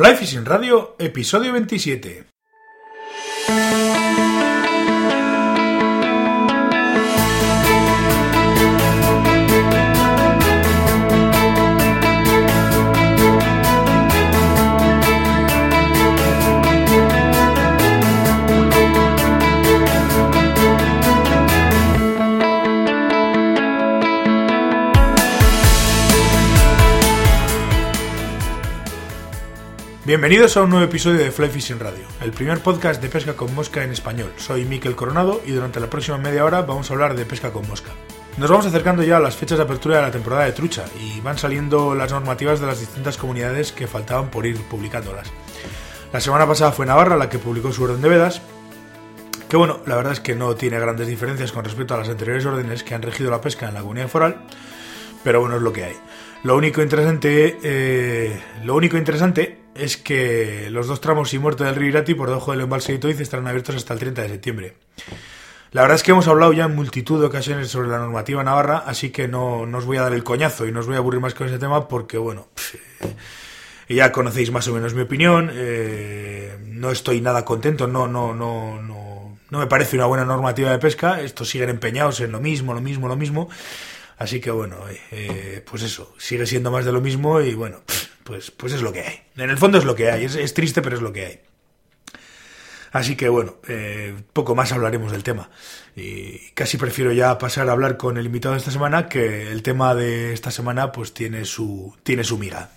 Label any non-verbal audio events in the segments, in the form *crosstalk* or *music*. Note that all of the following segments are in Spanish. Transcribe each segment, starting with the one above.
Fly Fishing Radio, episodio 27. Bienvenidos a un nuevo episodio de Fly Fishing Radio, el primer podcast de pesca con mosca en español. Soy Miquel Coronado y durante la próxima media hora vamos a hablar de pesca con mosca. Nos vamos acercando ya a las fechas de apertura de la temporada de trucha y van saliendo las normativas de las distintas comunidades que faltaban por ir publicándolas. La semana pasada fue Navarra la que publicó su orden de vedas, que bueno, la verdad es que no tiene grandes diferencias con respecto a las anteriores órdenes que han regido la pesca en la comunidad foral, pero bueno, es lo que hay. Lo único interesante, eh, lo único interesante es que los dos tramos y muerte del río Irati por debajo del embalse de Itoiz estarán abiertos hasta el 30 de septiembre. La verdad es que hemos hablado ya en multitud de ocasiones sobre la normativa navarra, así que no, os voy a dar el coñazo y no os voy a aburrir más con ese tema porque, bueno, eh, ya conocéis más o menos mi opinión. Eh, no estoy nada contento, no, no, no, no, no me parece una buena normativa de pesca. Estos siguen empeñados en lo mismo, lo mismo, lo mismo. Así que bueno, eh, pues eso, sigue siendo más de lo mismo y bueno, pues, pues es lo que hay. En el fondo es lo que hay, es, triste pero es lo que hay. Así que bueno, eh, poco más hablaremos del tema. Y casi prefiero ya pasar a hablar con el invitado de esta semana, que el tema de esta semana pues tiene su, tiene su mira.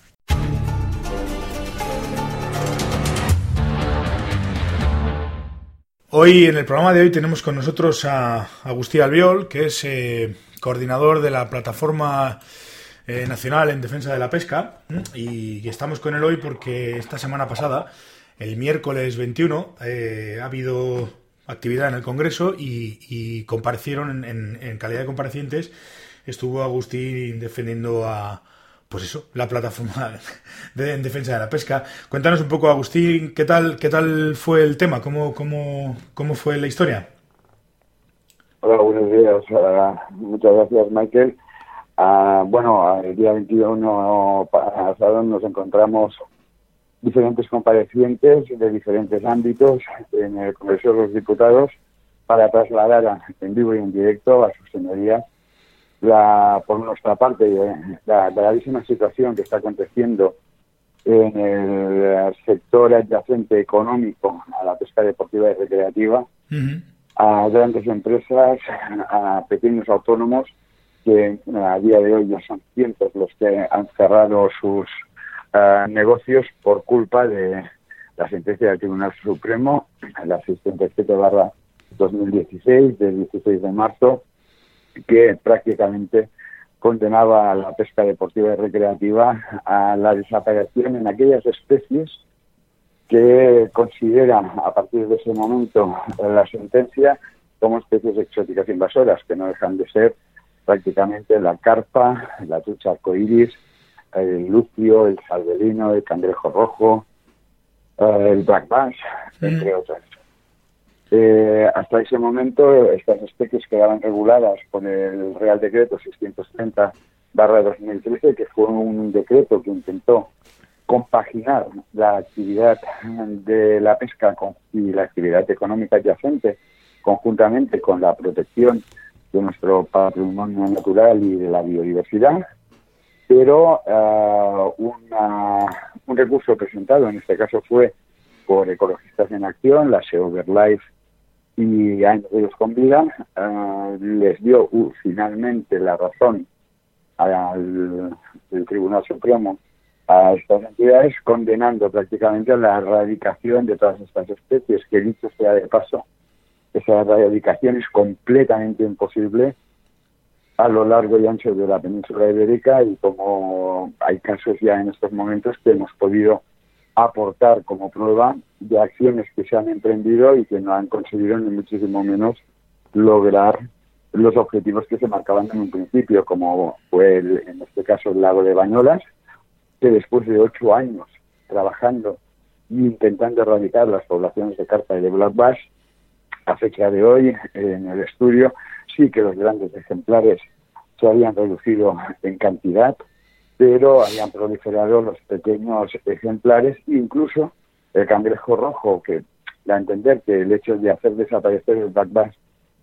Hoy en el programa de hoy tenemos con nosotros a Agustín Albiol, que es eh, coordinador de la Plataforma eh, Nacional en Defensa de la Pesca. Y, estamos con él hoy porque esta semana pasada, el miércoles 21, eh, ha habido actividad en el Congreso y, comparecieron en, calidad de comparecientes. Estuvo Agustín defendiendo a, pues eso, la plataforma *laughs* de, en defensa de la pesca. Cuéntanos un poco, Agustín, ¿qué tal, qué tal fue el tema? ¿Cómo, cómo, cómo fue la historia? Hola, buenos días. muchas gracias, Michael. Ah, bueno, el día 21 pasado nos encontramos diferentes comparecientes de diferentes ámbitos en el Congreso de los Diputados para trasladar en vivo y en directo a sus señorías la, por nuestra parte, la gravísima situación que está aconteciendo en el sector adyacente económico a la pesca deportiva y recreativa a grandes empresas, a pequeños autónomos, que a día de hoy ya son cientos los que han cerrado sus eh, negocios por culpa de la sentencia del Tribunal Supremo, la 637 barra 2016, del 16 de marzo, que prácticamente condenaba a la pesca deportiva y recreativa a la desaparición en aquellas especies que consideran a partir de ese momento la sentencia como especies exóticas invasoras, que no dejan de ser prácticamente la carpa, la trucha arcoíris, el lucio, el salvelino, el cangrejo rojo, eh, el black bass, entre otras. Eh, hasta ese momento estas especies quedaban reguladas por el Real Decreto 630 barra 2013, que fue un decreto que intentó compaginar la actividad de la pesca y la actividad económica adyacente conjuntamente con la protección de nuestro patrimonio natural y de la biodiversidad, pero uh, un recurso presentado, en este caso fue por Ecologistas en Acción, la Life y Años con Vida, uh, les dio uh, finalmente la razón al Tribunal Supremo a estas entidades, condenando prácticamente a la erradicación de todas estas especies, que dicho sea de paso, esa erradicación es completamente imposible a lo largo y ancho de la península ibérica y como hay casos ya en estos momentos que hemos podido aportar como prueba de acciones que se han emprendido y que no han conseguido ni muchísimo menos lograr los objetivos que se marcaban en un principio, como fue en este caso el lago de Bañolas, que después de ocho años trabajando e intentando erradicar las poblaciones de carpa y de black bass, a fecha de hoy en el estudio sí que los grandes ejemplares se habían reducido en cantidad pero habían proliferado los pequeños ejemplares, incluso el cangrejo rojo, que da a entender que el hecho de hacer desaparecer el black bass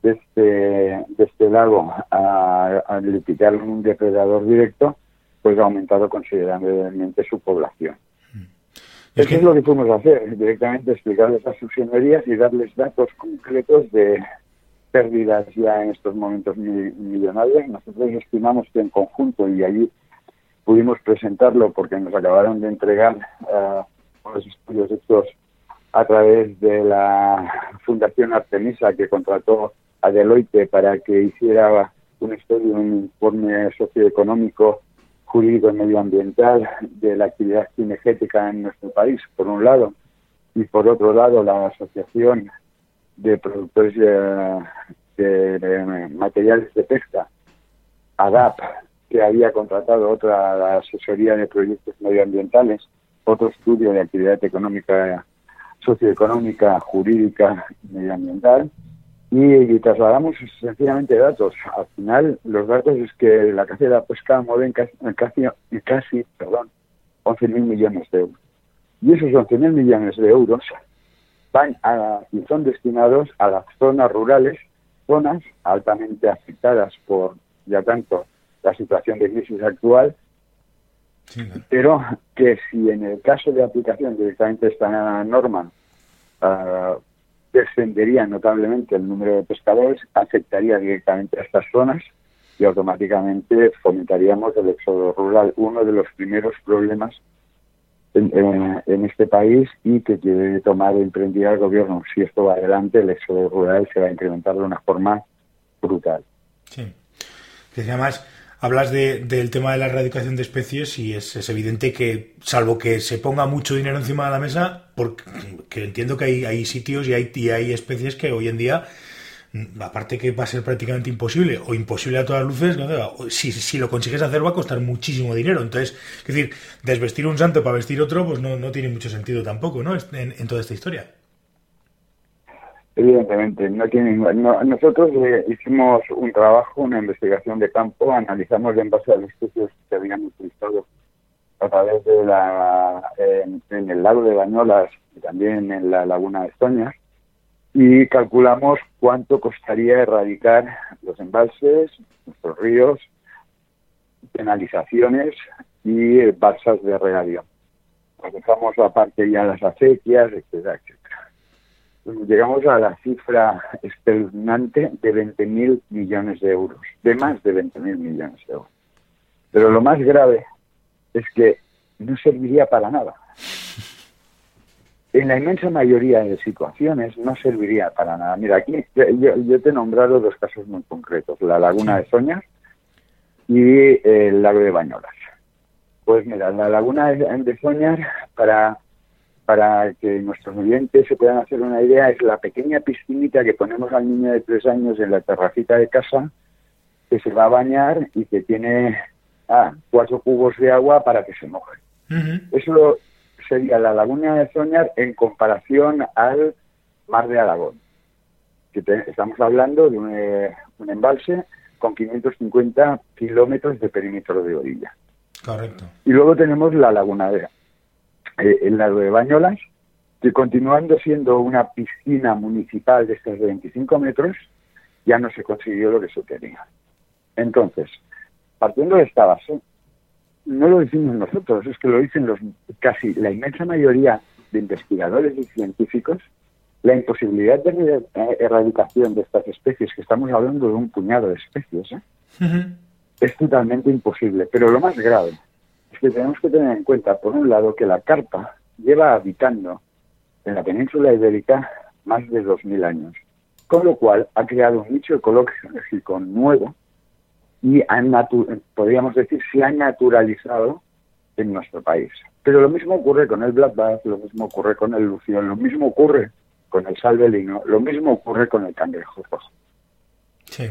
de este, de este lago al quitar un depredador directo, pues ha aumentado considerablemente su población. Es Eso es lo que fuimos a hacer, directamente explicarles a sus señorías y darles datos concretos de pérdidas ya en estos momentos millonarios. Nosotros estimamos que en conjunto, y allí pudimos presentarlo porque nos acabaron de entregar uh, los estudios hechos a través de la Fundación Artemisa que contrató a Deloitte para que hiciera un estudio, un informe socioeconómico jurídico y medioambiental de la actividad cinegética en nuestro país, por un lado, y por otro lado la Asociación de Productores de, Materiales de Pesca, ADAP, que había contratado otra asesoría de proyectos medioambientales, otro estudio de actividad económica, socioeconómica, jurídica y medioambiental, y, trasladamos sencillamente datos. Al final, los datos es que la caza de la pesca mueve casi, casi, casi perdón, 11.000 millones de euros. Y esos 11.000 millones de euros van a, y son destinados a las zonas rurales, zonas altamente afectadas por, ya tanto, la situación de crisis actual, pero que si en el caso de aplicación directamente esta norma uh, descendería notablemente el número de pescadores, afectaría directamente a estas zonas y automáticamente fomentaríamos el éxodo rural, uno de los primeros problemas en, este país y que quiere tomar e emprendida el gobierno. Si esto va adelante, el éxodo rural se va a incrementar de una forma brutal. Sí. Que además hablas del tema de la erradicación de especies y es, evidente que, salvo que se ponga mucho dinero encima de la mesa, porque entiendo que hay, hay sitios y hay, hay especies que hoy en día, mm, aparte que va a ser prácticamente imposible, o imposible a todas luces, si, si lo consigues hacer va a costar muchísimo dinero. Entonces, es decir, desvestir un santo para vestir otro, pues no, no tiene mucho sentido tampoco, ¿no? en toda esta historia. Evidentemente, no tiene nosotros eh, hicimos un trabajo, una investigación de campo, analizamos en base a los estudios que habían utilizado a través de la en, el lago de Bañolas y también en la laguna de Estoña y calculamos cuánto costaría erradicar los embalses, nuestros ríos, penalizaciones y balsas de regadío. Dejamos aparte ya las acequias, etcétera, etcétera llegamos a la cifra espeluznante de 20.000 millones de euros, de más de 20.000 millones de euros. Pero lo más grave es que no serviría para nada. En la inmensa mayoría de situaciones no serviría para nada. Mira, aquí yo, te he nombrado dos casos muy concretos, la laguna de Soñas y el lago de Bañolas. Pues mira, la laguna de Soñas, para para que nuestros oyentes se puedan hacer una idea, es la pequeña piscinita que ponemos al niño de tres años en la terracita de casa, que se va a bañar y que tiene ah, cuatro cubos de agua para que se moje. Eso sería la laguna de Soñar en comparación al mar de Aragón. Que estamos hablando de un, eh, un embalse con 550 kilómetros de perímetro de orilla. Correcto. Y luego tenemos la laguna de eh, el lago de Bañolas, que continuando siendo una piscina municipal de estos 25 metros, ya no se consiguió lo que se quería. Entonces, partiendo de esta base, no lo decimos nosotros, es que lo dicen los casi la inmensa mayoría de investigadores y científicos, la imposibilidad de erradicación de estas especies, que estamos hablando de un puñado de especies, ¿eh? es totalmente imposible. Pero lo más grave que tenemos que tener en cuenta, por un lado, que la carpa lleva habitando en la península ibérica más de 2.000 años, con lo cual ha creado un nicho ecológico nuevo y podríamos decir se ha naturalizado en nuestro país. Pero lo mismo ocurre con el black bass, lo mismo ocurre con el lucio, lo mismo ocurre con el salvelino, lo mismo ocurre con el cangrejo rojo. Sí,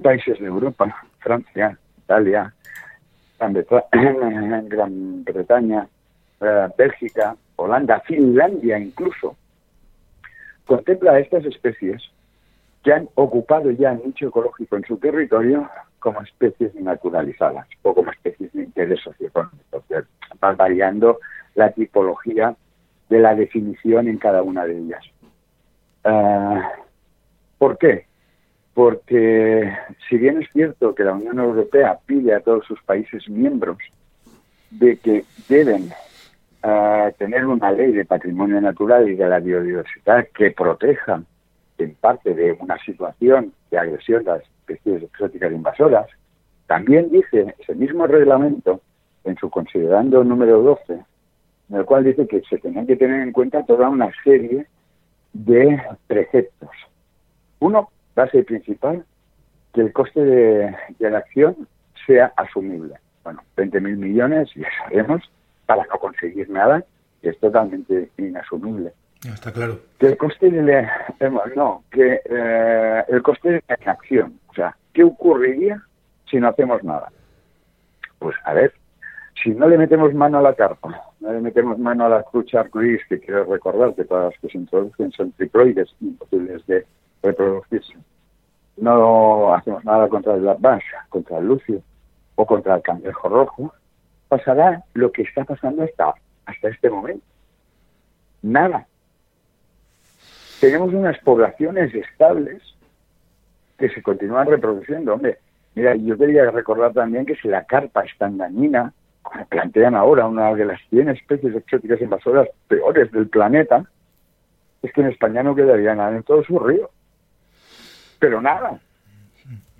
países de Europa, Francia, Italia, *clears throat* en Gran Bretaña, eh, Bélgica, Holanda, Finlandia incluso, contempla a estas especies que han ocupado ya nicho ecológico en su territorio como especies naturalizadas o como especies de interés socioeconómico. Va variando la tipología de la definición en cada una de ellas. Ah, ¿Por qué? Porque si bien es cierto que la Unión Europea pide a todos sus países miembros de que deben ah, tener una ley de patrimonio natural y de la biodiversidad que proteja en parte de una situación de agresión de las especies exóticas invasoras, también dice ese mismo reglamento en su considerando número 12, en el cual dice que se tienen que tener en cuenta toda una serie de preceptos. Uno, base principal, que el coste de, la acción sea asumible. Bueno, 20.000 millones, ya sabemos, para no conseguir nada, es totalmente inasumible. Está claro. Que el coste de la, eh, no, que eh, el coste de la acción, o sea, ¿qué ocurriría si no hacemos nada? Pues a ver, si no le metemos mano a la carpa, no le metemos mano a la trucha arcoíris, que quiero recordar que todas las que se introducen son triploides imposibles de reproducirse, no hacemos nada contra el Bash, contra el Lucio o contra el cangrejo rojo, pasará lo que está pasando hasta, hasta este momento. Nada. Tenemos unas poblaciones estables que se continúan reproduciendo. Hombre, mira, yo quería recordar también que si la carpa es tan dañina, como plantean ahora una de las 100 especies exóticas invasoras peores del planeta, es que en España no quedaría nada en todo su río pero nada.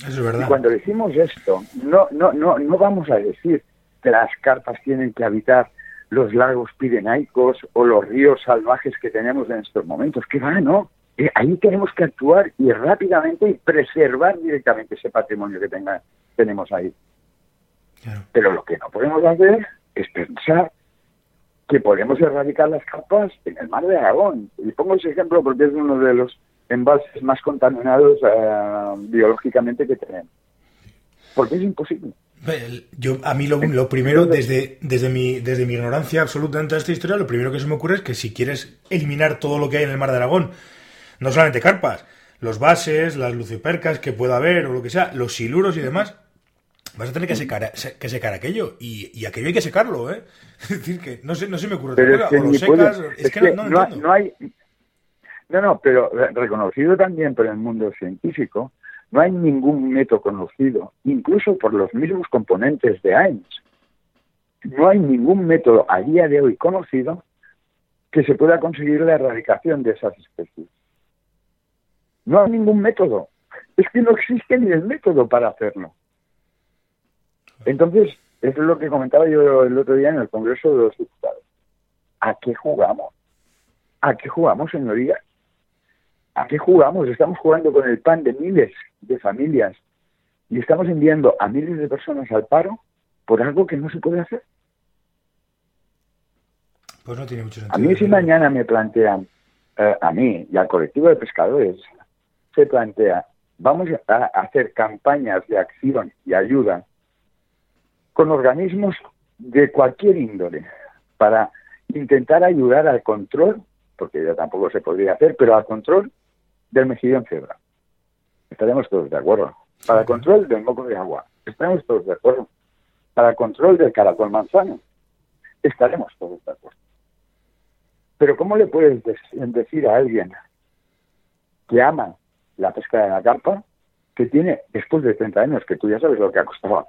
es verdad. Y cuando decimos esto, no, no, no, no vamos a decir que las carpas tienen que habitar los lagos pirenaicos o los ríos salvajes que tenemos en estos momentos. Que va, no. Eh, ahí tenemos que actuar y rápidamente y preservar directamente ese patrimonio que tenga, tenemos ahí. Pero lo que no podemos hacer es pensar que podemos erradicar las carpas en el mar de Aragón. Y pongo ese ejemplo porque es uno de los embalses más contaminados eh, biológicamente que tenemos. Porque es imposible. Yo, a mí lo, lo, primero, desde, desde, mi, desde mi ignorancia absoluta de esta historia, lo primero que se me ocurre es que si quieres eliminar todo lo que hay en el mar de Aragón, no solamente carpas, los bases, las luciopercas que pueda haber o lo que sea, los siluros y demás, vas a tener que secar, que secar aquello. Y, aquello hay que secarlo, ¿eh? *laughs* Es decir, que no sé, no se me ocurre. Pero o lo secas, es, que, no, no, hay, no, no, pero reconocido también por el mundo científico, no hay ningún método conocido, incluso por los mismos componentes de AIMS. No hay ningún método a día de hoy conocido que se pueda conseguir la erradicación de esas especies. No hay ningún método. Es que no existe ni el método para hacerlo. Entonces, eso es lo que comentaba yo el otro día en el Congreso de los Diputados. ¿A qué jugamos? ¿A qué jugamos, señorías? ¿A qué jugamos? Estamos jugando con el pan de miles de familias y estamos enviando a miles de personas al paro por algo que no se puede hacer. Pues no tiene mucho sentido. A mí si mañana me plantean, eh, a mí y al colectivo de pescadores, se plantea, vamos a hacer campañas de acción y ayuda con organismos de cualquier índole para intentar ayudar al control, porque ya tampoco se podría hacer, pero al control del mejillón cebra. Estaremos todos de acuerdo. Para el control del moco de agua. Estaremos todos de acuerdo. Para el control del caracol manzano. Estaremos todos de acuerdo. Pero ¿cómo le puedes decir a alguien que ama la pesca de la carpa, que tiene, después de 30 años, que tú ya sabes lo que ha costado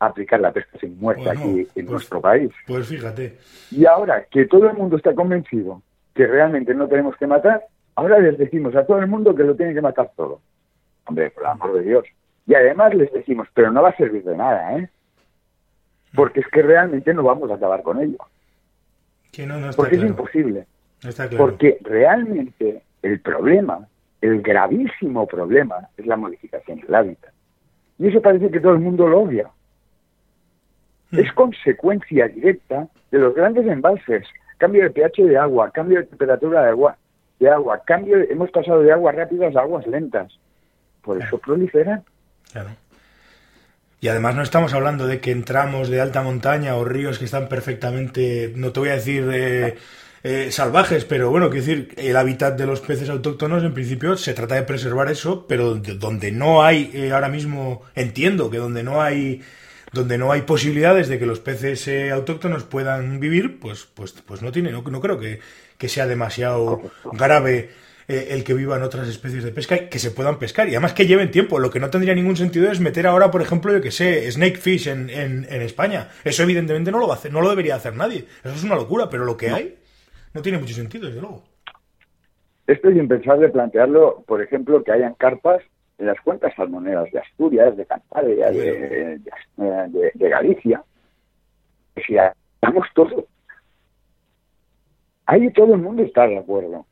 aplicar la pesca sin muerte aquí en pues nuestro país. Pues fíjate. Y ahora que todo el mundo está convencido que realmente no tenemos que matar, Ahora les decimos a todo el mundo que lo tiene que matar todo. Hombre, por el amor de Dios. Y además les decimos, pero no va a servir de nada, ¿eh? Porque es que realmente no vamos a acabar con ello. Porque es imposible. Porque realmente el problema, el gravísimo problema, es la modificación del hábitat. Y eso parece que todo el mundo lo obvia. Hmm. Es consecuencia directa de los grandes embalses. Cambio de pH de agua, cambio de temperatura de agua de agua. Cambio, hemos pasado de aguas rápidas a aguas lentas. Por eso proliferan. Claro. Y además no estamos hablando de que entramos de alta montaña o ríos que están perfectamente, no te voy a decir eh, eh, salvajes, pero bueno, quiero decir, el hábitat de los peces autóctonos en principio se trata de preservar eso, pero donde no hay eh, ahora mismo, entiendo que donde no hay donde no hay posibilidades de que los peces eh, autóctonos puedan vivir, pues pues pues no tiene, no, no creo que, que sea demasiado grave eh, el que vivan otras especies de pesca y que se puedan pescar. Y además que lleven tiempo. Lo que no tendría ningún sentido es meter ahora, por ejemplo, yo que sé, snakefish en, en, en España. Eso evidentemente no lo va a hacer, no lo debería hacer nadie. Eso es una locura, pero lo que hay no tiene mucho sentido, desde luego. Esto es impensable plantearlo, por ejemplo, que hayan carpas en las cuencas salmoneras de Asturias, de Cantabria, de, de, de, Galicia. Si estamos todos. Ahí todo el mundo está de acuerdo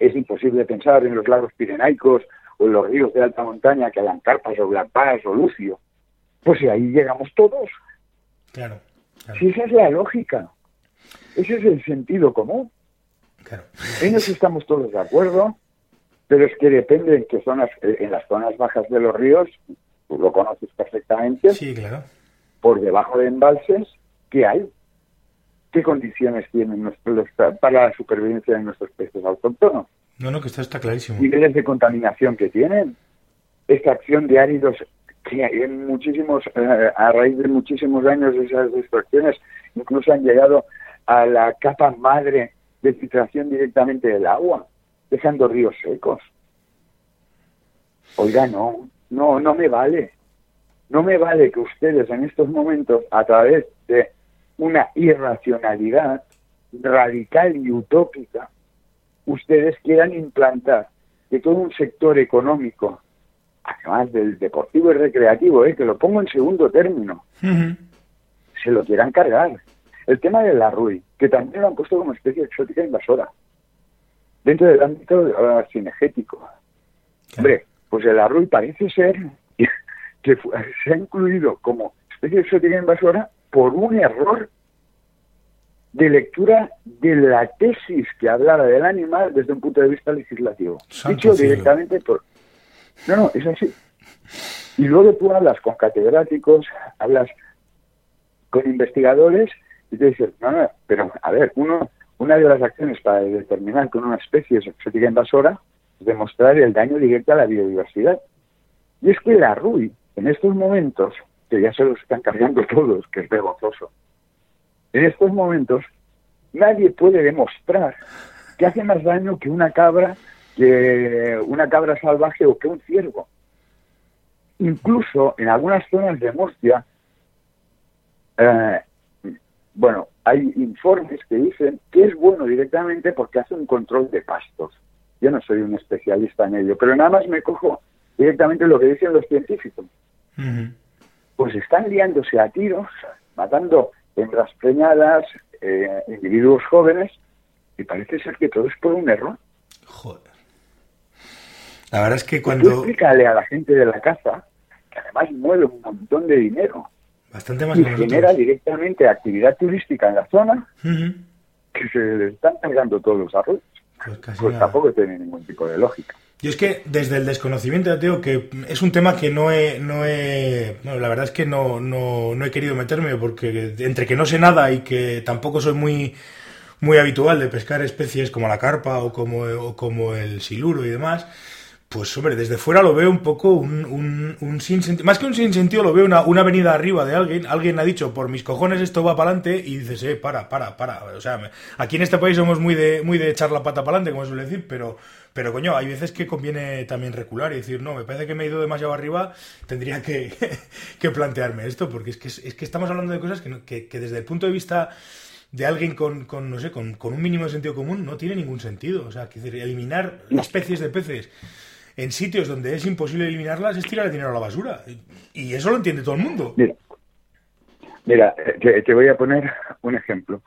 es imposible pensar en los lagos pirenaicos o en los ríos de alta montaña que hayan carpas o blancas o lucio. Pues si ahí llegamos todos. Claro, Si esa es la lógica, ese es el sentido común. Claro. En eso estamos todos de acuerdo, pero es que depende en qué zonas, en las zonas bajas de los ríos, tú lo conoces perfectamente. Sí, claro. Por debajo de embalses, ¿qué hay? Qué condiciones tienen nuestros, para la supervivencia de nuestros peces autóctonos. No, no, que está, está clarísimo. Niveles de contaminación que tienen, extracción de áridos que en muchísimos, eh, a raíz de muchísimos años de esas extracciones, incluso han llegado a la capa madre de filtración directamente del agua, dejando ríos secos. Oiga, no, no, no me vale. No me vale que ustedes en estos momentos, a través de una irracionalidad radical y utópica, ustedes quieran implantar que todo un sector económico, además del deportivo y recreativo, eh, que lo pongo en segundo término, se lo quieran cargar. El tema del arrui, que también lo han puesto como especie exótica invasora, dentro del ámbito cinegético. Hombre, pues el arrui parece ser que se ha incluido como especie exótica invasora por un error de lectura de la tesis que hablaba del animal desde un punto de vista legislativo. Dicho directamente por... No, no, es así. Y luego tú hablas con catedráticos, hablas con investigadores y te dicen, no, no, pero a ver, uno, una de las acciones para determinar que una especie es exótica invasora es demostrar el daño directo a la biodiversidad. Y es que la RUI, en estos momentos, que ya se los están cargando *laughs* todos, que es vergonzoso. En estos momentos, nadie puede demostrar que hace más daño que una cabra, que una cabra salvaje o que un ciervo. Incluso en algunas zonas de Murcia, eh, bueno, hay informes que dicen que es bueno directamente porque hace un control de pastos. Yo no soy un especialista en ello, pero nada más me cojo directamente lo que dicen los científicos pues están liándose a tiros, matando hembras preñadas, eh, individuos jóvenes, y parece ser que todo es por un error. Joder. La verdad es que cuando... Tú explícale a la gente de la caza, que además mueve un montón de dinero, Bastante más y genera directamente actividad turística en la zona, que se le están cargando todos los arroyos. Pues, pues tampoco tiene ningún tipo de lógica. Yo es que desde el desconocimiento, digo que es un tema que no he, no he, la verdad es que no, no, no he querido meterme porque entre que no sé nada y que tampoco soy muy, muy habitual de pescar especies como la carpa o como, o como el siluro y demás, pues hombre, desde fuera lo veo un poco un, un, un sinsentido. Más que un sinsentido, lo veo una, una venida arriba de alguien. Alguien ha dicho, por mis cojones esto va para adelante, y dices, eh, para, para, para. O sea, aquí en este país somos muy de, muy de echar la pata para adelante, como suele decir, pero, pero coño, hay veces que conviene también recular y decir, no, me parece que me he ido demasiado arriba, tendría que, *laughs* que plantearme esto, porque es que, es que estamos hablando de cosas que, que, desde el punto de vista de alguien con, con no sé, con, con, un mínimo de sentido común no tiene ningún sentido. O sea, que eliminar especies de peces en sitios donde es imposible eliminarlas es tirar el dinero a la basura. Y eso lo entiende todo el mundo. Mira, eh, te, voy a poner *laughs* un ejemplo.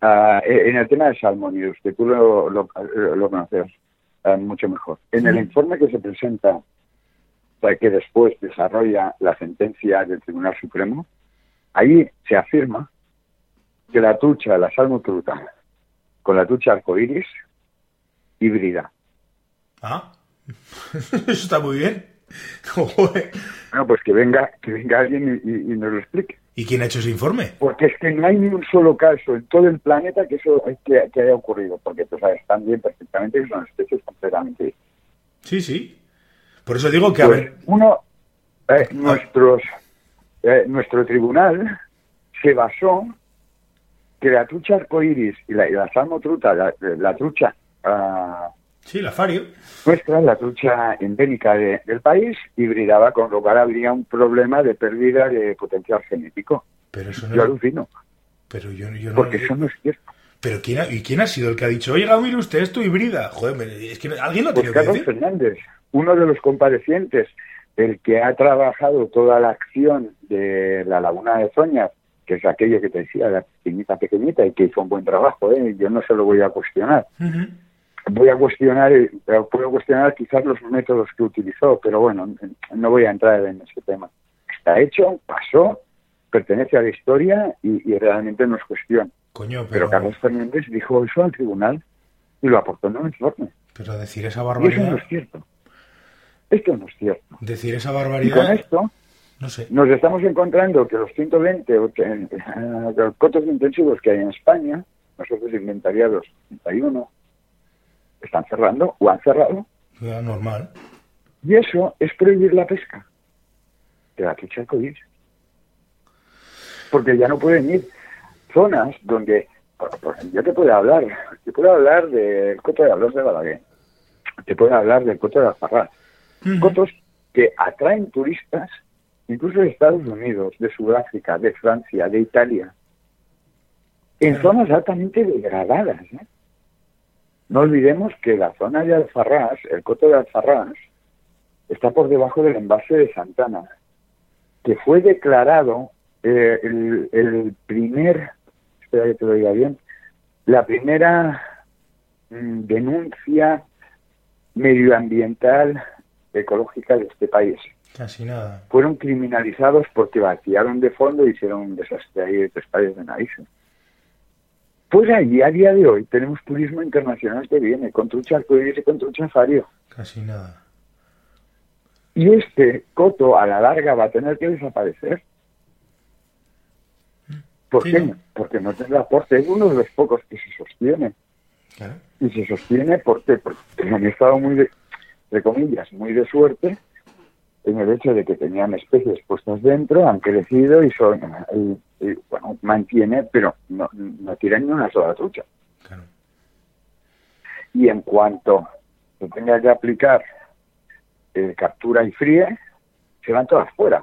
Ah, en el tema de salmón, que tú lo, lo, conoces ah, mucho mejor. En el informe que se presenta, que después desarrolla la sentencia del Tribunal Supremo, ahí se afirma que la trucha, la truta con la trucha arcoíris, híbrida. Ah. *laughs* Eso está muy bien. *laughs* Bueno, pues que venga, que venga alguien y, nos lo explique. ¿Y quién ha hecho ese informe? Porque es que no hay ni un solo caso en todo el planeta que eso que, haya ocurrido, porque tú sabes también perfectamente que son especies completamente Sí, sí. Por eso digo que, a Pues ver... uno, eh, nuestros, eh, nuestro tribunal se basó que la trucha arcoíris y la, y la salmotruta, la, la trucha ah, Sí, la Fario. nuestra, la trucha endémica de- del país, hibridaba, con lo cual habría un problema de pérdida de potencial genético. Pero eso Yo no... alucino, Pero yo, yo no... porque eso no es cierto. Pero ¿quién ha... ¿y quién ha sido el que ha dicho, oiga, mire usted, esto híbrida? Joder, me- es que alguien lo ha Pues tenido que Carlos decir. Fernández, uno de los comparecientes, el que ha trabajado toda la acción de la Laguna de Zoñas, que es aquello que te decía, la pequeñita pequeñita, y que hizo un buen trabajo, ¿eh? yo no se lo voy a cuestionar. Ujú. Voy a cuestionar, eh, puedo cuestionar quizás los métodos que utilizó, pero bueno, no voy a entrar en ese tema. Está hecho, pasó, pertenece a la historia y, y realmente no es cuestión. Coño, pero, Pero Carlos Fernández dijo eso al tribunal y lo aportó en un informe. pero decir esa Y eso no barbaridad... es cierto. Esto no es cierto. Decir esa Y con barbaridad... esto No sé. nos estamos encontrando que los 120 o que, eh, *laughs* los cotos intensivos que hay en España, nosotros inventariados 31, están cerrando o han cerrado. Ya, normal. Y eso es prohibir la pesca de la trucha arcoíris. Porque ya no pueden ir zonas donde, yo te puedo hablar, te puedo hablar del coto de Ablos de Balaguer, te puedo hablar del coto de Alfarrás, Ujú. cotos que atraen turistas, incluso de Estados Unidos, de Sudáfrica, de Francia, de Italia, en zonas altamente degradadas. ¿eh? No olvidemos que la zona de Alfarrás, el coto de Alfarrás, está por debajo del embalse de Santana, que fue declarado eh, el, el primer, espera que te lo diga bien, la primera mm, denuncia medioambiental ecológica de este país. Casi nada. Fueron criminalizados porque vaciaron de fondo y hicieron un desastre ahí de tres pares de narices. Pues ahí, a día de hoy, tenemos turismo internacional que viene, con trucha arcoíris y con trucha fario. Casi nada. Y este coto, a la larga, va a tener que desaparecer. ¿Por Sí, qué? ¿no? Porque no tendrá aporte. Es uno de los pocos que se sostiene. Claro. Y se sostiene porque, porque han estado muy, de, de comillas, muy de suerte en el hecho de que tenían especies puestas dentro, han crecido y son, y- y, bueno, mantiene, pero no, no tiran ni una sola trucha. Claro. Y en cuanto se tenga que aplicar eh, captura y fríe, se van todas fuera.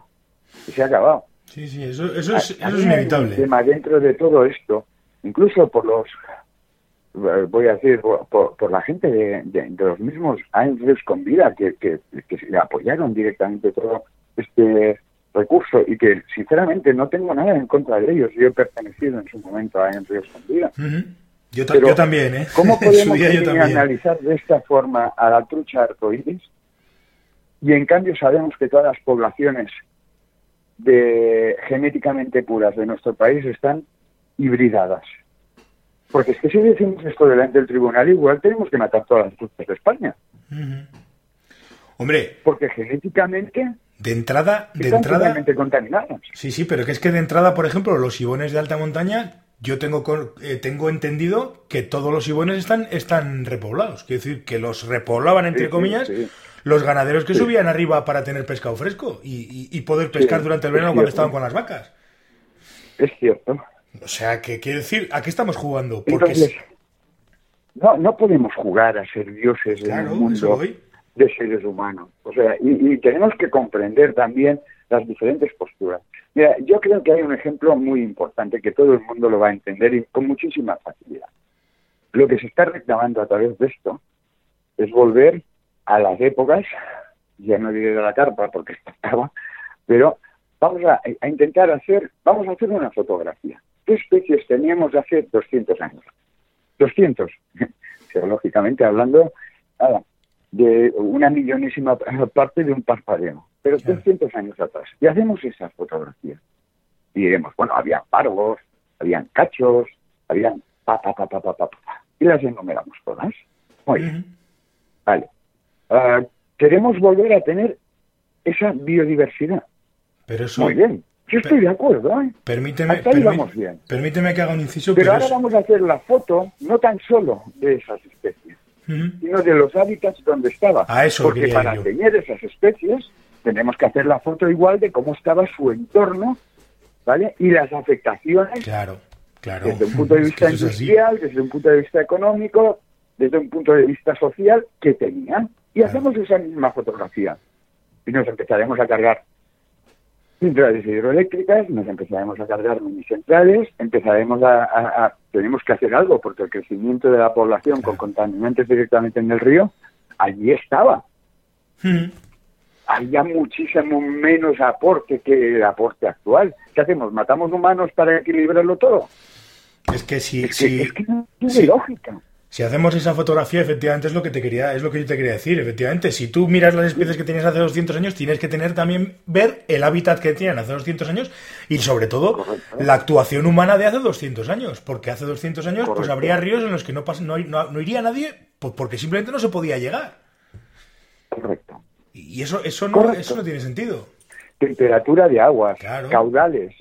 Y se ha acabado. Sí, sí, eso, eso, es, eso es hay inevitable. un tema dentro de todo esto, incluso por los, voy a decir, por, por- la gente de, de- de los mismos años con vida que, que, apoyaron directamente todo este recurso y que sinceramente no tengo nada en contra de ellos. Yo he pertenecido en su momento a Ríos con vida. Yo, ta- Pero, yo también, ¿eh? ¿Cómo *laughs* podemos analizar de esta forma a la trucha arcoíris? Y en cambio sabemos que todas las poblaciones de genéticamente puras de nuestro país están hibridadas. Porque es que si decimos esto delante del tribunal, igual tenemos que matar todas las truchas de España. Hombre, Porque genéticamente de entrada, de entrada, totalmente contaminadas. sí, sí, pero que es que de entrada, por ejemplo, los ibones de alta montaña, yo tengo eh, tengo entendido que todos los ibones están están repoblados, quiero decir que los repoblaban entre Sí, comillas sí. los ganaderos que subían arriba para tener pescado fresco y, y- y poder pescar durante el verano cuando estaban con las vacas. Es cierto. O sea, que quiero decir, ¿a qué estamos jugando? Porque Entonces, no, no podemos jugar a ser dioses en claro, eso mundo de seres humanos. O sea, y, y tenemos que comprender también las diferentes posturas. Mira, yo creo que hay un ejemplo muy importante que todo el mundo lo va a entender y con muchísima facilidad. Lo que se está reclamando a través de esto es volver a las épocas, ya no diré de la carpa porque *laughs* estaba, pero vamos a, a intentar hacer, vamos a hacer una fotografía. ¿Qué especies teníamos hace 200 años? 200, *laughs* geológicamente hablando, nada, de una millonísima parte de un parpadeo, pero Claro. 300 años atrás. Y hacemos esas fotografías. Y diremos, bueno, había parvos, habían cachos, habían pa, pa, pa, pa, pa, pa, pa. Y las enumeramos todas. Muy bien, Ujú. vale. Ah, queremos volver a tener esa biodiversidad. Pero eso, Muy bien. Yo estoy de acuerdo, ¿eh? Permíteme, Hasta ahí vamos bien. permíteme que haga un inciso. Pero pero ahora es- vamos a hacer la foto, no tan solo de esas especies, sino de los hábitats donde estaba. A eso Porque para yo. tener esas especies tenemos que hacer la foto igual de cómo estaba su entorno, ¿vale? Y las afectaciones Claro, claro. desde un *laughs* punto de vista es industrial, desde un punto de vista económico, desde un punto de vista social que tenían. Y Claro. hacemos esa misma fotografía. Y nos empezaremos a cargar centrales hidroeléctricas, nos empezaremos a cargar minicentrales, empezaremos a, a- a- Tenemos que hacer algo porque el crecimiento de la población con contaminantes directamente en el río, allí estaba. Ujú. Había muchísimo menos aporte que el aporte actual. ¿Qué hacemos? ¿Matamos humanos para equilibrarlo todo? Es que si, Es que, si, es que no tiene lógica. Si hacemos esa fotografía, efectivamente es lo que te quería, es lo que yo te quería decir. Efectivamente, si tú miras las especies que tenías hace 200 años, tienes que tener también ver el hábitat que tenían hace 200 años y sobre todo Correcto. la actuación humana de hace 200 años, porque hace 200 años pues habría ríos en los que no, pas- no, no, no iría nadie pues, porque simplemente no se podía llegar. Correcto. Y eso eso no, Correcto. eso no tiene sentido. Temperatura de aguas, Claro. caudales.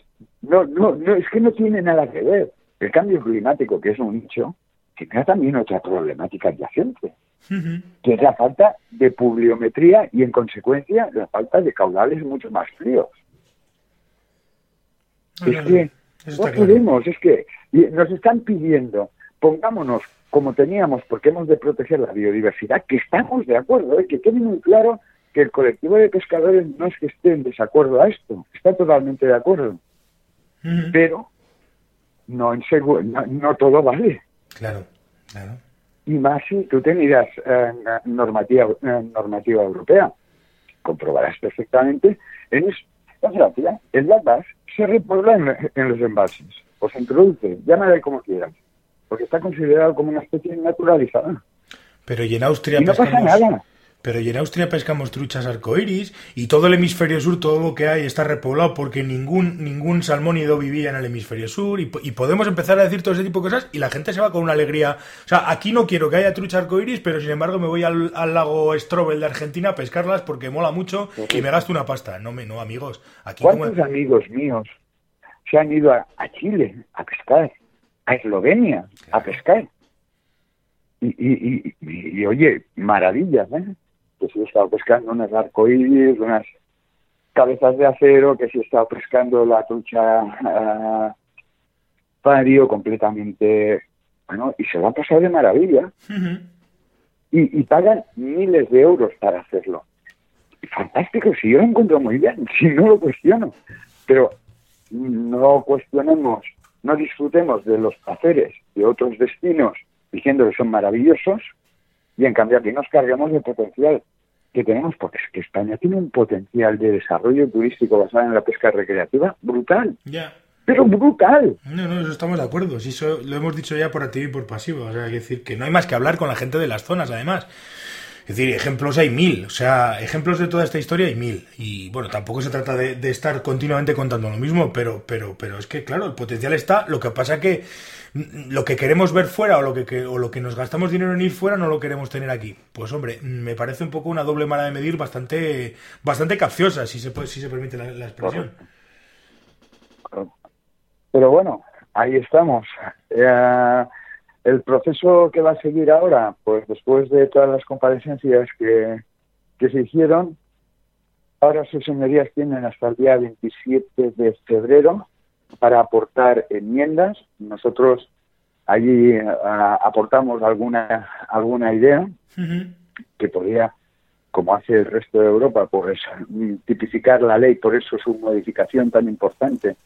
No, no, no, es que no tiene nada que ver. El cambio climático, que es un hecho, tiene también otra problemática adyacente, que es la falta de pluviometría y, en consecuencia, la falta de caudales mucho más fríos. No, es que no podemos, es que nos están pidiendo, pongámonos como teníamos, porque hemos de proteger la biodiversidad, que estamos de acuerdo, ¿eh? que quede muy claro que el colectivo de pescadores no es que esté en desacuerdo a esto, está totalmente de acuerdo, pero no, en no todo vale. Claro, claro. Y más si tú te miras eh, normativa, eh, normativa europea, comprobarás perfectamente, en, es- en Francia el black se repobla en, en los embalses, o se introduce, llámale como quieras, porque está considerado como una especie naturalizada. Pero y en Austria Y no pasa nada. Pero y en Austria pescamos truchas arcoiris y todo el hemisferio sur, todo lo que hay está repoblado porque ningún ningún salmónido vivía en el hemisferio sur y, po- y podemos empezar a decir todo ese tipo de cosas y la gente se va con una alegría. O sea, aquí no quiero que haya trucha arcoiris, pero sin embargo me voy al, al lago Strobel de Argentina a pescarlas porque mola mucho y me gasto una pasta. No, me, no amigos. Aquí como... ¿Cuántos amigos míos se han ido a, a Chile a pescar, a Eslovenia a pescar? Y, y, y, y- y, oye, maravillas, ¿eh? Que si he estado pescando unas arcoíris, unas cabezas de acero, que si he estado pescando la trucha ah, pario completamente... Bueno, y se lo han pasado de maravilla. Y, y pagan miles de euros para hacerlo. Fantástico, si yo lo encuentro muy bien, *laughs* si no lo cuestiono. Pero no cuestionemos, no disfrutemos de los placeres de otros destinos diciendo que son maravillosos y en cambio aquí nos cargamos del potencial que tenemos, porque es que España tiene un potencial de desarrollo turístico basado en la pesca recreativa brutal, Ya. pero brutal. No, no, eso estamos de acuerdo. Si eso lo hemos dicho ya por activo y por pasivo. O sea, hay que decir que no hay más que hablar con la gente de las zonas, además. Es decir, ejemplos hay mil. O sea, ejemplos de toda esta historia hay mil. Y bueno, tampoco se trata de, estar continuamente contando lo mismo, pero, pero, pero es que, claro, el potencial está. Lo que pasa que mm, lo que queremos ver fuera o lo que, o lo que nos gastamos dinero en ir fuera no lo queremos tener aquí. Pues hombre, me parece un poco una doble mala de medir bastante, bastante capciosa, si se puede, si se permite la, la expresión. Pero bueno, ahí estamos. Eh, el proceso que va a seguir ahora, pues después de todas las comparecencias que, que se hicieron, ahora sus señorías tienen hasta el día 27 de febrero para aportar enmiendas. Nosotros allí aportamos alguna, alguna idea que podría, como hace el resto de Europa, pues tipificar la ley, por eso su modificación tan importante,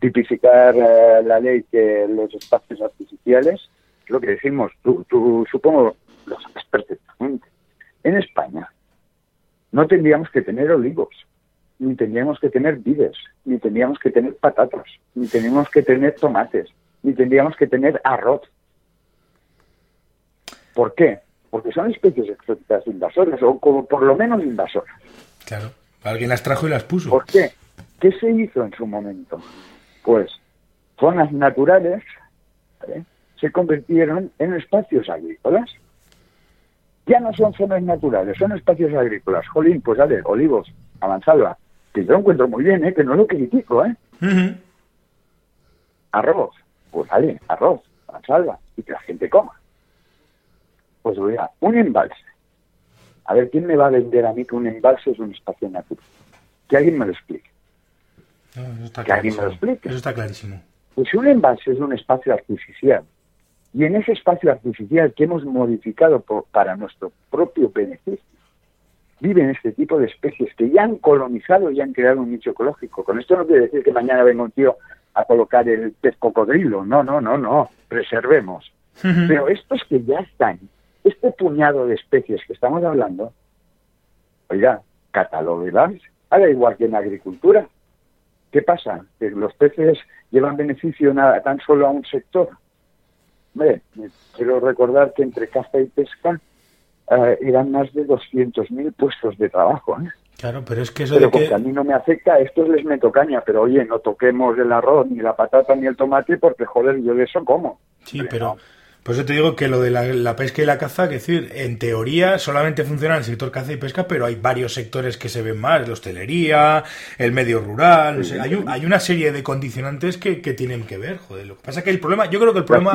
tipificar eh, la ley que los espacios artificiales, es lo que decimos, tú, tú supongo lo sabes perfectamente. En España no tendríamos que tener olivos, ni tendríamos que tener vides, ni tendríamos que tener patatas, ni tendríamos que tener tomates, ni tendríamos que tener arroz. ¿Por qué? Porque son especies exóticas invasoras, o como por lo menos invasoras. Claro. Alguien las trajo y las puso. ¿Por qué? ¿Qué se hizo en su momento? Pues zonas naturales. Se convirtieron en espacios agrícolas. Ya no son zonas naturales, son espacios agrícolas. Jolín, pues dale, olivos, avanzadla. que yo encuentro muy bien, ¿eh? que no lo critico, ¿eh? Arroz, pues vale, arroz, a salva, y que la gente coma. Pues oiga, un embalse. A ver, ¿quién me va a vender a mí que un embalse es un espacio natural? Que alguien me lo explique. que alguien me lo explique. Eso está clarísimo. Pues si un embalse es un espacio artificial, y en ese espacio artificial que hemos modificado para nuestro propio beneficio, viven este tipo de especies que ya han colonizado y han creado un nicho ecológico. Con esto no quiere decir que mañana venga un tío a colocar el pez cocodrilo. No, no, no, no. Preservemos. Pero estos que ya están, este puñado de especies que estamos hablando, oiga, catalogarlas, haga igual que en agricultura. ¿Qué pasa? Que los peces llevan beneficio nada, tan solo a un sector. Quiero recordar que entre caza y pesca eh, eran más de 200.000 puestos de trabajo. ¿eh? Claro, pero es que eso pero de que... a mí no me afecta, esto les meto caña, pero oye, no toquemos el arroz, ni la patata, ni el tomate, porque joder, yo de eso como. Sí, pero... Por eso te digo que lo de la, pesca y la caza, que decir, en teoría solamente funciona el sector caza y pesca, pero hay varios sectores que se ven más, la hostelería, el medio rural, hay, hay, una serie de condicionantes que, que, tienen que ver, joder. Lo que pasa es que el problema, yo creo que el problema...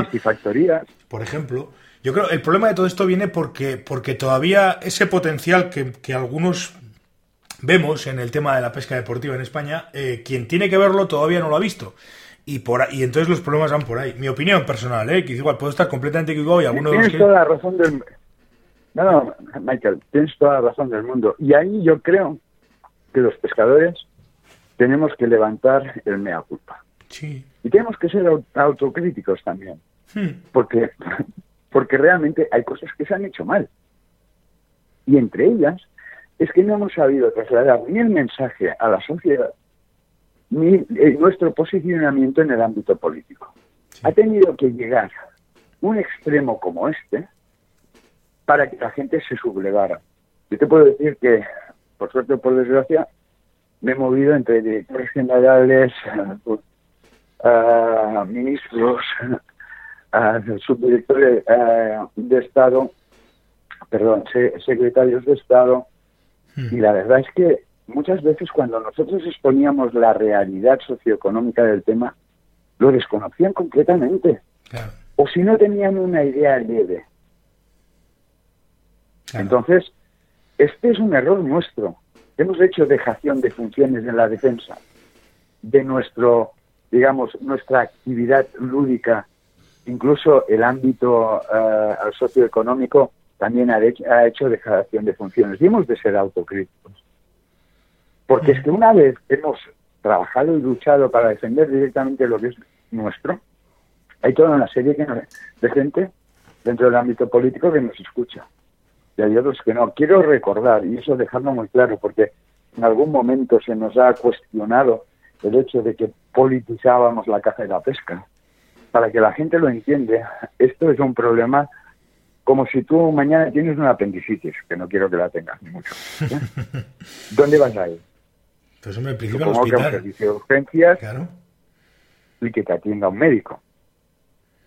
Por ejemplo, yo creo el problema de todo esto viene porque, porque todavía ese potencial que, que algunos vemos en el tema de la pesca deportiva en España, eh, quien tiene que verlo todavía no lo ha visto. Y, por y entonces los problemas van por ahí. Mi opinión personal, ¿eh? que igual puedo estar completamente equivocado y alguno Tienes toda la razón del... No, no, Michael, tienes toda la razón del mundo. Y ahí yo creo que los pescadores tenemos que levantar el mea culpa. Sí. Y tenemos que ser autocríticos también. Hmm. Porque *laughs* porque realmente hay cosas que se han hecho mal. Y entre ellas es que no hemos sabido trasladar ni el mensaje a la sociedad ni eh, nuestro posicionamiento en el ámbito político. Ha tenido que llegar un extremo como este para que la gente se sublevara. Yo te puedo decir que, por suerte o por desgracia, me he movido entre directores generales, uh, ministros, uh, subdirectores de Estado, perdón, secretarios de Estado, hmm. y la verdad es que muchas veces cuando nosotros exponíamos la realidad socioeconómica del tema, lo desconocían completamente. O si no tenían una idea leve. Entonces, este es un error nuestro. Hemos hecho dejación de funciones en la defensa de nuestro, digamos, nuestra actividad lúdica, incluso el ámbito uh, socioeconómico también ha hecho, ha hecho dejación de funciones. Y hemos de ser autocríticos. Porque es que una vez hemos trabajado y luchado para defender directamente lo que es nuestro, hay toda una serie de gente dentro del ámbito político que nos escucha. Y hay otros que no. Quiero recordar, y eso dejarlo muy claro, porque en algún momento se nos ha cuestionado el hecho de que politizábamos la caza y la pesca. Para que la gente lo entienda, esto es un problema como si tú mañana tienes una apendicitis, que no quiero que la tengas, ni mucho. *laughs* ¿Dónde vas a ir? Hombre, principio al. Que un servicio de urgencias y que te atienda un médico.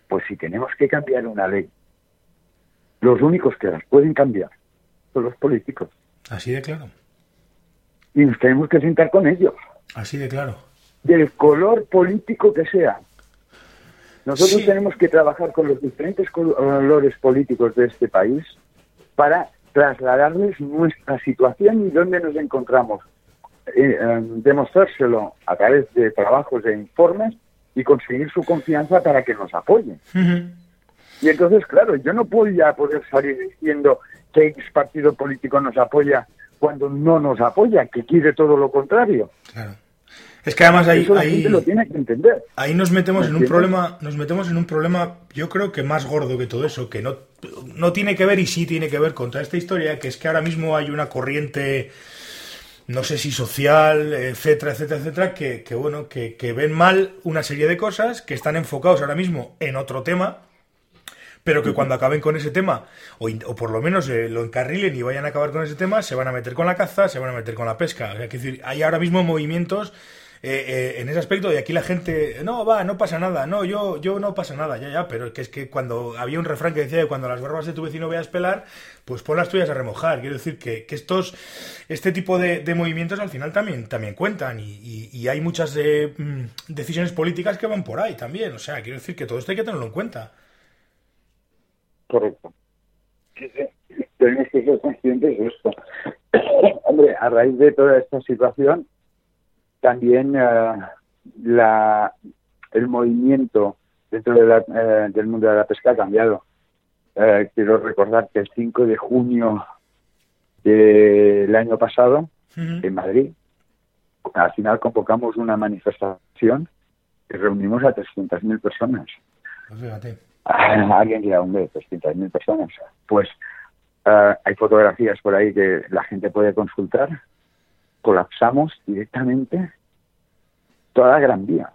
Pues si tenemos que cambiar una ley, los únicos que las pueden cambiar son los políticos. Así de claro. Y nos tenemos que sentar con ellos. Así de claro. Del color político que sea. Nosotros tenemos que trabajar con los diferentes colores políticos de este país para trasladarles nuestra situación y dónde nos encontramos eh, em, demostrárselo a través de trabajos e informes y conseguir su confianza para que nos apoyen. Y entonces, claro, yo no puedo ya poder salir diciendo que X partido político nos apoya cuando no nos apoya, que quiere todo lo contrario. Claro. Es que además ahí, ahí, lo tiene que entender. ahí nos metemos en un problema, nos metemos en un problema, yo creo que más gordo que todo eso, que no, no tiene que ver y sí tiene que ver con toda esta historia, que es que ahora mismo hay una corriente no sé si social, etcétera, etcétera, etcétera, que, que bueno, que, que, ven mal una serie de cosas, que están enfocados ahora mismo en otro tema, pero que cuando acaben con ese tema, o, o por lo menos eh, lo encarrilen y vayan a acabar con ese tema, se van a meter con la caza, se van a meter con la pesca. Es decir, hay ahora mismo movimientos eh, eh, en ese aspecto, y aquí la gente, no, va, no pasa nada, no, yo, yo no pasa nada, ya, ya, pero que es que cuando había un refrán que decía que cuando las barbas de tu vecino veas pelar, pues pon las tuyas a remojar. Quiero decir que, que estos, este tipo de, movimientos al final también, también cuentan y, y, hay muchas mm, decisiones políticas que van por ahí también. O sea, quiero decir que todo esto hay que tenerlo en cuenta. Correcto. Que ser conscientes de esto. *coughs* Hombre, a raíz de toda esta situación, también eh, la, el movimiento dentro eh, del mundo de la pesca ha cambiado. Eh, quiero recordar que el 5 de junio del año pasado, en Madrid, al final convocamos una manifestación y reunimos a 300.000 personas. Pues ah, alguien dirá, hombre, 300.000 personas. Pues hay fotografías por ahí que la gente puede consultar colapsamos directamente toda la Gran Vía.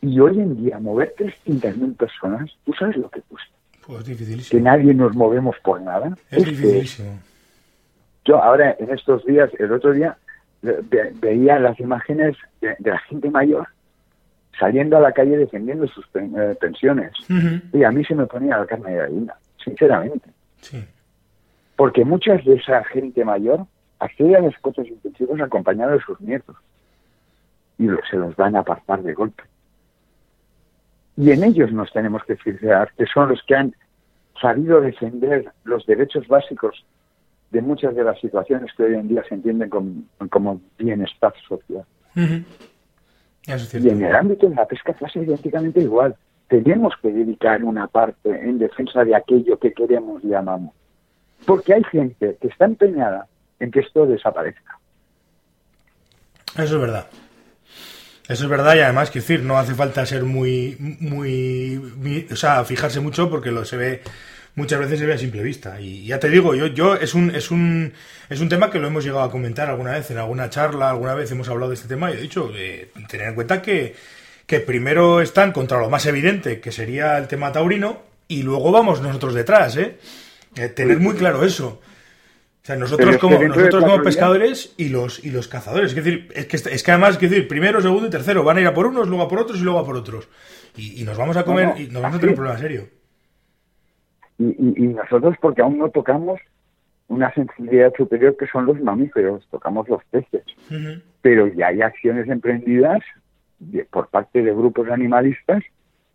Y hoy en día, mover 300.000 personas, ¿tú sabes lo que cuesta? Pues dificilísimo. Que nadie nos movemos por nada. Es, dificilísimo. Yo ahora, en estos días, el otro día, veía las imágenes de, la gente mayor saliendo a la calle defendiendo sus eh, pensiones. Y a mí se me ponía la carne de gallina, sinceramente. Sí. Porque muchas de esa gente mayor accede a los coches intensivos acompañados de sus nietos y se los van a apartar de golpe. Y en ellos nos tenemos que fijar, que son los que han sabido defender los derechos básicos de muchas de las situaciones que hoy en día se entienden como, bienestar social. y en el ámbito de la pesca pasa idénticamente igual. Tenemos que dedicar una parte en defensa de aquello que queremos y amamos. Porque hay gente que está empeñada en que esto desaparezca. Eso es verdad. Eso es verdad y además, quiero decir, no hace falta ser muy, muy, o sea, fijarse mucho porque lo se ve, muchas veces se ve a simple vista. Y ya te digo, yo, yo, es un, es un, es un tema que lo hemos llegado a comentar alguna vez en alguna charla, alguna vez hemos hablado de este tema y he dicho, eh, tener en cuenta que, que primero están contra lo más evidente, que sería el tema taurino, y luego vamos nosotros detrás, ¿eh? eh tener muy claro eso sea, nosotros como, nosotros como pescadores y los, y los cazadores. Es decir, es que, es que además, es decir, primero, segundo y tercero van a ir a por unos, luego a por otros y luego a por otros. Y, nos vamos a comer y nos vamos a tener un problema serio. Y, y, nosotros, porque aún no tocamos una sensibilidad superior que son los mamíferos, tocamos los peces. Pero ya hay acciones emprendidas por parte de grupos animalistas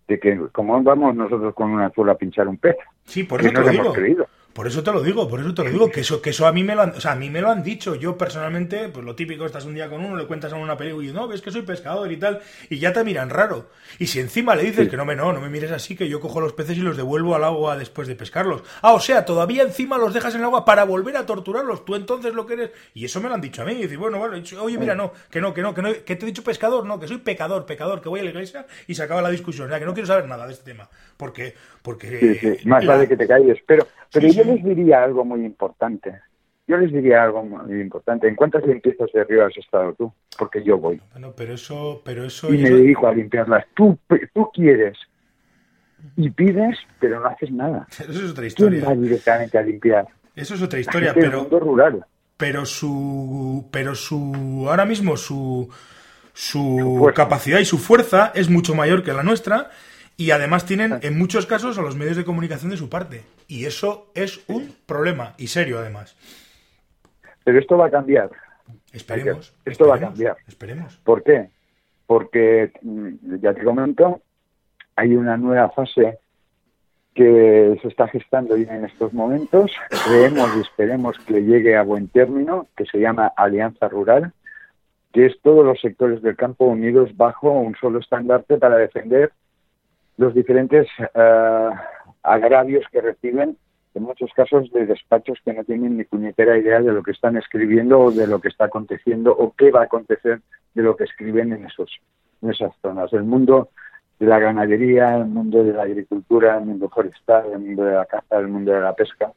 de que, ¿cómo vamos nosotros con una sola a pinchar un pez? Sí, por eso te lo hemos creído. Por eso te lo digo, por eso te lo digo, que eso, que eso a mí me lo han, o sea, a mí me lo han dicho. Yo personalmente, pues lo típico, estás un día con uno, le cuentas a una película y no, ves que soy pescador y tal, y ya te miran raro. Y si encima le dices que no me no, no me mires así, que yo cojo los peces y los devuelvo al agua después de pescarlos. Ah, o sea, todavía encima los dejas en el agua para volver a torturarlos. Tú entonces lo que eres. Y eso me lo han dicho a mí. Y decir, bueno, vale, oye, mira, no, que no, que no, que no, que te he dicho pescador, no, que soy pecador, pecador, que voy a la iglesia y se acaba la discusión. O sea, que no quiero saber nada de este tema. Porque, porque. Más vale que te calles. Pero, pero yo les diría algo muy importante. Yo les diría algo muy importante. ¿En cuántas limpiezas de río has estado tú? Porque yo voy. Bueno, pero eso... Pero eso y me dedico a limpiarlas. Tú, tú quieres y pides, pero no haces nada. *laughs* Eso es otra historia. ¿Quién va directamente a limpiar? Eso es otra historia, pero... rural. Pero su... Pero su... Ahora mismo su... Su, capacidad y su fuerza es mucho mayor que la nuestra y además tienen en muchos casos a los medios de comunicación de su parte. Y eso es un problema y serio además. Pero esto va a cambiar. Esperemos. Esto va a cambiar. Esperemos. ¿Por qué? Porque, mm, ya te comento, hay una nueva fase que se está gestando ya en estos momentos. Creemos y esperemos que llegue a buen término, que se llama Alianza Rural, que es todos los sectores del campo unidos bajo un solo estandarte para defender los diferentes uh, agravios que reciben, en muchos casos de despachos que no tienen ni puñetera idea de lo que están escribiendo o de lo que está aconteciendo o qué va a acontecer de lo que escriben en, esos, en esas zonas. El mundo de la ganadería, el mundo de la agricultura, el mundo forestal, el mundo de la caza, el mundo de la pesca,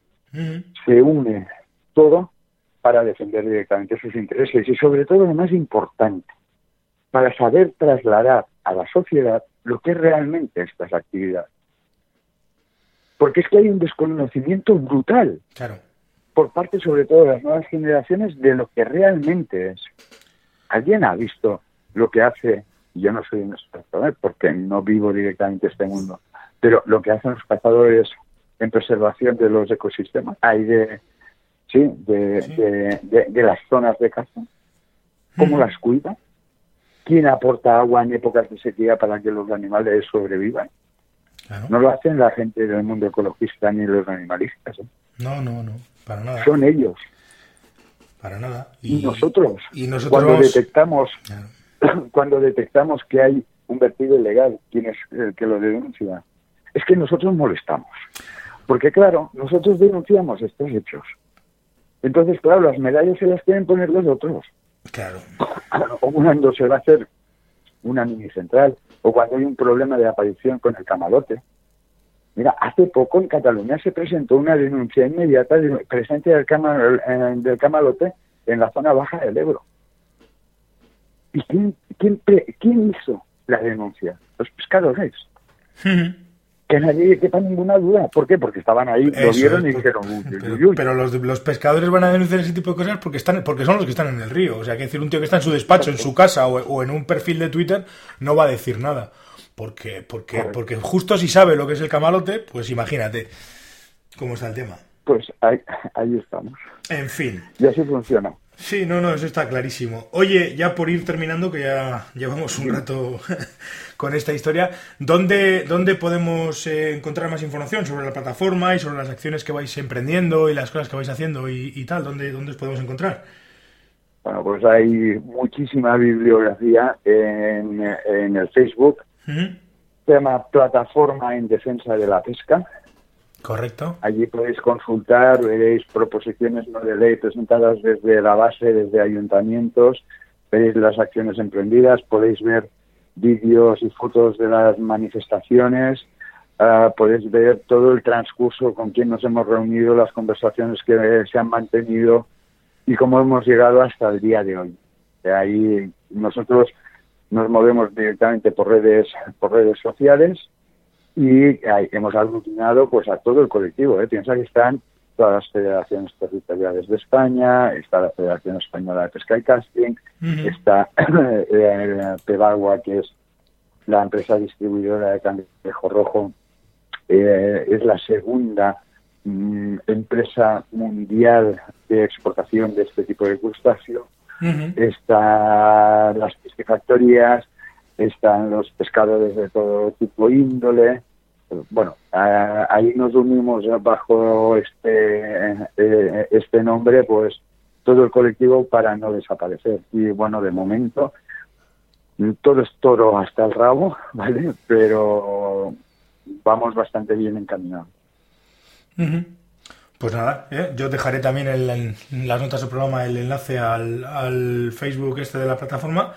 se une todo para defender directamente sus intereses y sobre todo lo más importante, para saber trasladar a la sociedad lo que es realmente estas actividades. Porque es que hay un desconocimiento brutal por parte sobre todo de las nuevas generaciones de lo que realmente es. ¿Alguien ha visto lo que hace? Yo no soy un experto, ¿eh? porque no vivo directamente este mundo, pero lo que hacen los cazadores en preservación de los ecosistemas, hay de, sí, de, de, las zonas de caza, cómo las cuida, quién aporta agua en épocas de sequía para que los animales sobrevivan. No lo hacen la gente del mundo ecologista ni los animalistas. ¿eh? No, no, no, para nada. Son ellos. Para nada. Y, nosotros, y nosotros cuando detectamos *clears throat* cuando detectamos que hay un vertido ilegal, ¿quién es el que lo denuncia? Es que nosotros molestamos. Porque claro, nosotros denunciamos estos hechos. Entonces, claro, las medallas se las quieren poner los otros. Claro. O cuando se va a hacer una mini central, o cuando hay un problema de aparición con el camalote. Mira, hace poco en Cataluña se presentó una denuncia inmediata de presencia del, eh, del camalote en la zona baja del Ebro. ¿Y quién, quién, quién hizo la denuncia? Los pescadores que nadie quepa ninguna duda. ¿Por qué? Porque estaban ahí, lo vieron y dijeron, Pero, los, pescadores van a denunciar ese tipo de cosas porque están porque son los que están en el río. O sea, que decir, un tío que está en su despacho, en su casa o, en un perfil de Twitter no va a decir nada. Porque, porque, porque justo si sabe lo que es el camalote, pues imagínate cómo está el tema. Pues ahí, ahí estamos. En fin. Y así funciona. Sí, no, no, eso está clarísimo. Oye, ya por ir terminando, que ya llevamos un rato con esta historia, ¿dónde, dónde podemos eh, encontrar más información sobre la plataforma y sobre las acciones que vais emprendiendo y las cosas que vais haciendo y, tal? ¿Dónde, ¿Dónde os podemos encontrar? Bueno, pues hay muchísima bibliografía en, en el Facebook. Se llama Plataforma en Defensa de la Pesca. Correcto. Allí podéis consultar, veréis proposiciones no de ley presentadas desde la base, desde ayuntamientos, veréis las acciones emprendidas, podéis ver vídeos y fotos de las manifestaciones, uh, podéis ver todo el transcurso con quien nos hemos reunido, las conversaciones que se han mantenido y cómo hemos llegado hasta el día de hoy. De ahí nosotros nos movemos directamente por redes, por redes sociales y hemos aglutinado pues a todo el colectivo. ¿eh? Piensa que están todas las federaciones territoriales de España, está la Federación Española de Pesca y Casting, está *clears throat* eh, Pebagua, que es la empresa distribuidora de cangrejo rojo, eh, es la segunda mm, empresa mundial de exportación de este tipo de crustáceo. Están las piscifactorías, están los pescadores de todo tipo índole. Bueno, ahí nos unimos bajo este, eh, este nombre, pues todo el colectivo para no desaparecer. Y bueno, de momento todo es toro hasta el rabo, *laughs* ¿vale? Pero vamos bastante bien encaminados. Pues nada, ¿eh? yo dejaré también en las notas del programa el enlace al, al Facebook este de la plataforma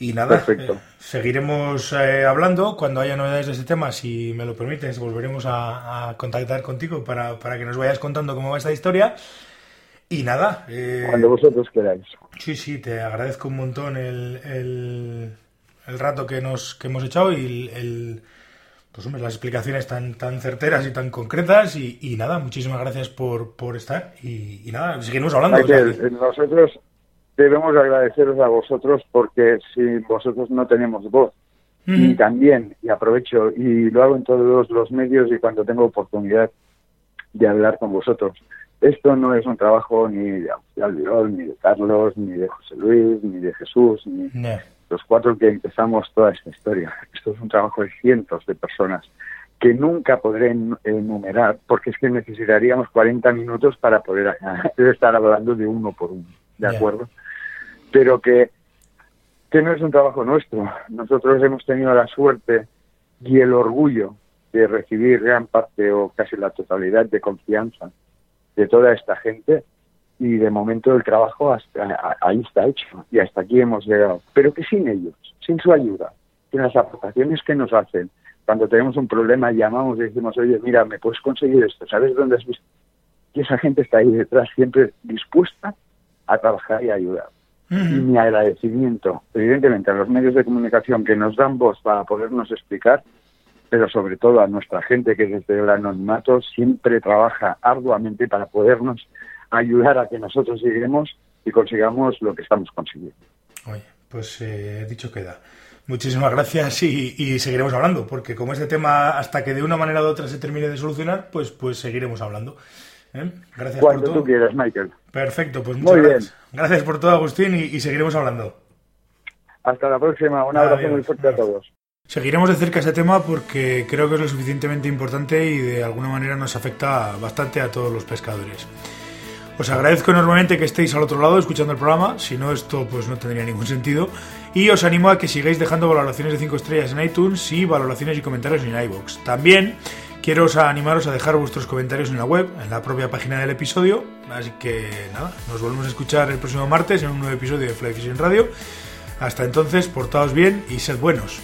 y nada, eh, seguiremos eh, hablando cuando haya novedades de este tema, si me lo permites, volveremos a, contactar contigo para, para, que nos vayas contando cómo va esta historia. Y nada. Eh, cuando vosotros queráis. Sí, sí, te agradezco un montón el, el, rato que, nos, que hemos echado y el, pues hombre, las explicaciones tan, tan certeras y tan concretas. Y, y nada, muchísimas gracias por, por estar. Y, y nada, seguimos hablando. nosotros debemos agradeceros a vosotros porque si vosotros no tenemos voz. Y también, y aprovecho, y lo hago en todos los medios y cuando tengo oportunidad de hablar con vosotros. Esto no es un trabajo ni de Albiol, ni de Carlos, ni de José Luis, ni de Jesús, ni los cuatro que empezamos toda esta historia. Esto es un trabajo de cientos de personas que nunca podré enumerar porque es que necesitaríamos 40 minutos para poder *laughs* estar hablando de uno por uno. ¿De acuerdo? Pero que, que no es un trabajo nuestro. Nosotros hemos tenido la suerte y el orgullo de recibir gran parte o casi la totalidad de confianza de toda esta gente y de momento el trabajo hasta ahí está hecho y hasta aquí hemos llegado. Pero que sin ellos, sin su ayuda, sin las aportaciones que nos hacen, cuando tenemos un problema llamamos y decimos, oye, mira, ¿me puedes conseguir esto? ¿Sabes dónde has visto? Y esa gente está ahí detrás, siempre dispuesta a trabajar y ayudar y mi agradecimiento, evidentemente, a los medios de comunicación que nos dan voz para podernos explicar, pero sobre todo a nuestra gente que desde el anonimato siempre trabaja arduamente para podernos ayudar a que nosotros lleguemos y consigamos lo que estamos consiguiendo. Oye, pues eh, dicho queda. Muchísimas gracias y, seguiremos hablando, porque como este tema, hasta que de una manera u otra se termine de solucionar, pues, pues seguiremos hablando. ¿Eh? Gracias Cuando por todo. tú quieras, Michael. Perfecto, pues muchas muy gracias. Bien. Gracias por todo, Agustín, y, seguiremos hablando. Hasta la próxima. Un abrazo muy fuerte a todos. Seguiremos de cerca este tema porque creo que es lo suficientemente importante y de alguna manera nos afecta bastante a todos los pescadores. Os agradezco enormemente que estéis al otro lado escuchando el programa, si no esto pues no tendría ningún sentido. Y os animo a que sigáis dejando valoraciones de 5 estrellas en iTunes y valoraciones y comentarios en iVoox. También quiero animaros a dejar vuestros comentarios en la web, en la propia página del episodio. Así que nada, nos volvemos a escuchar el próximo martes en un nuevo episodio de Fly Fishing Radio. Hasta entonces, portaos bien y sed buenos.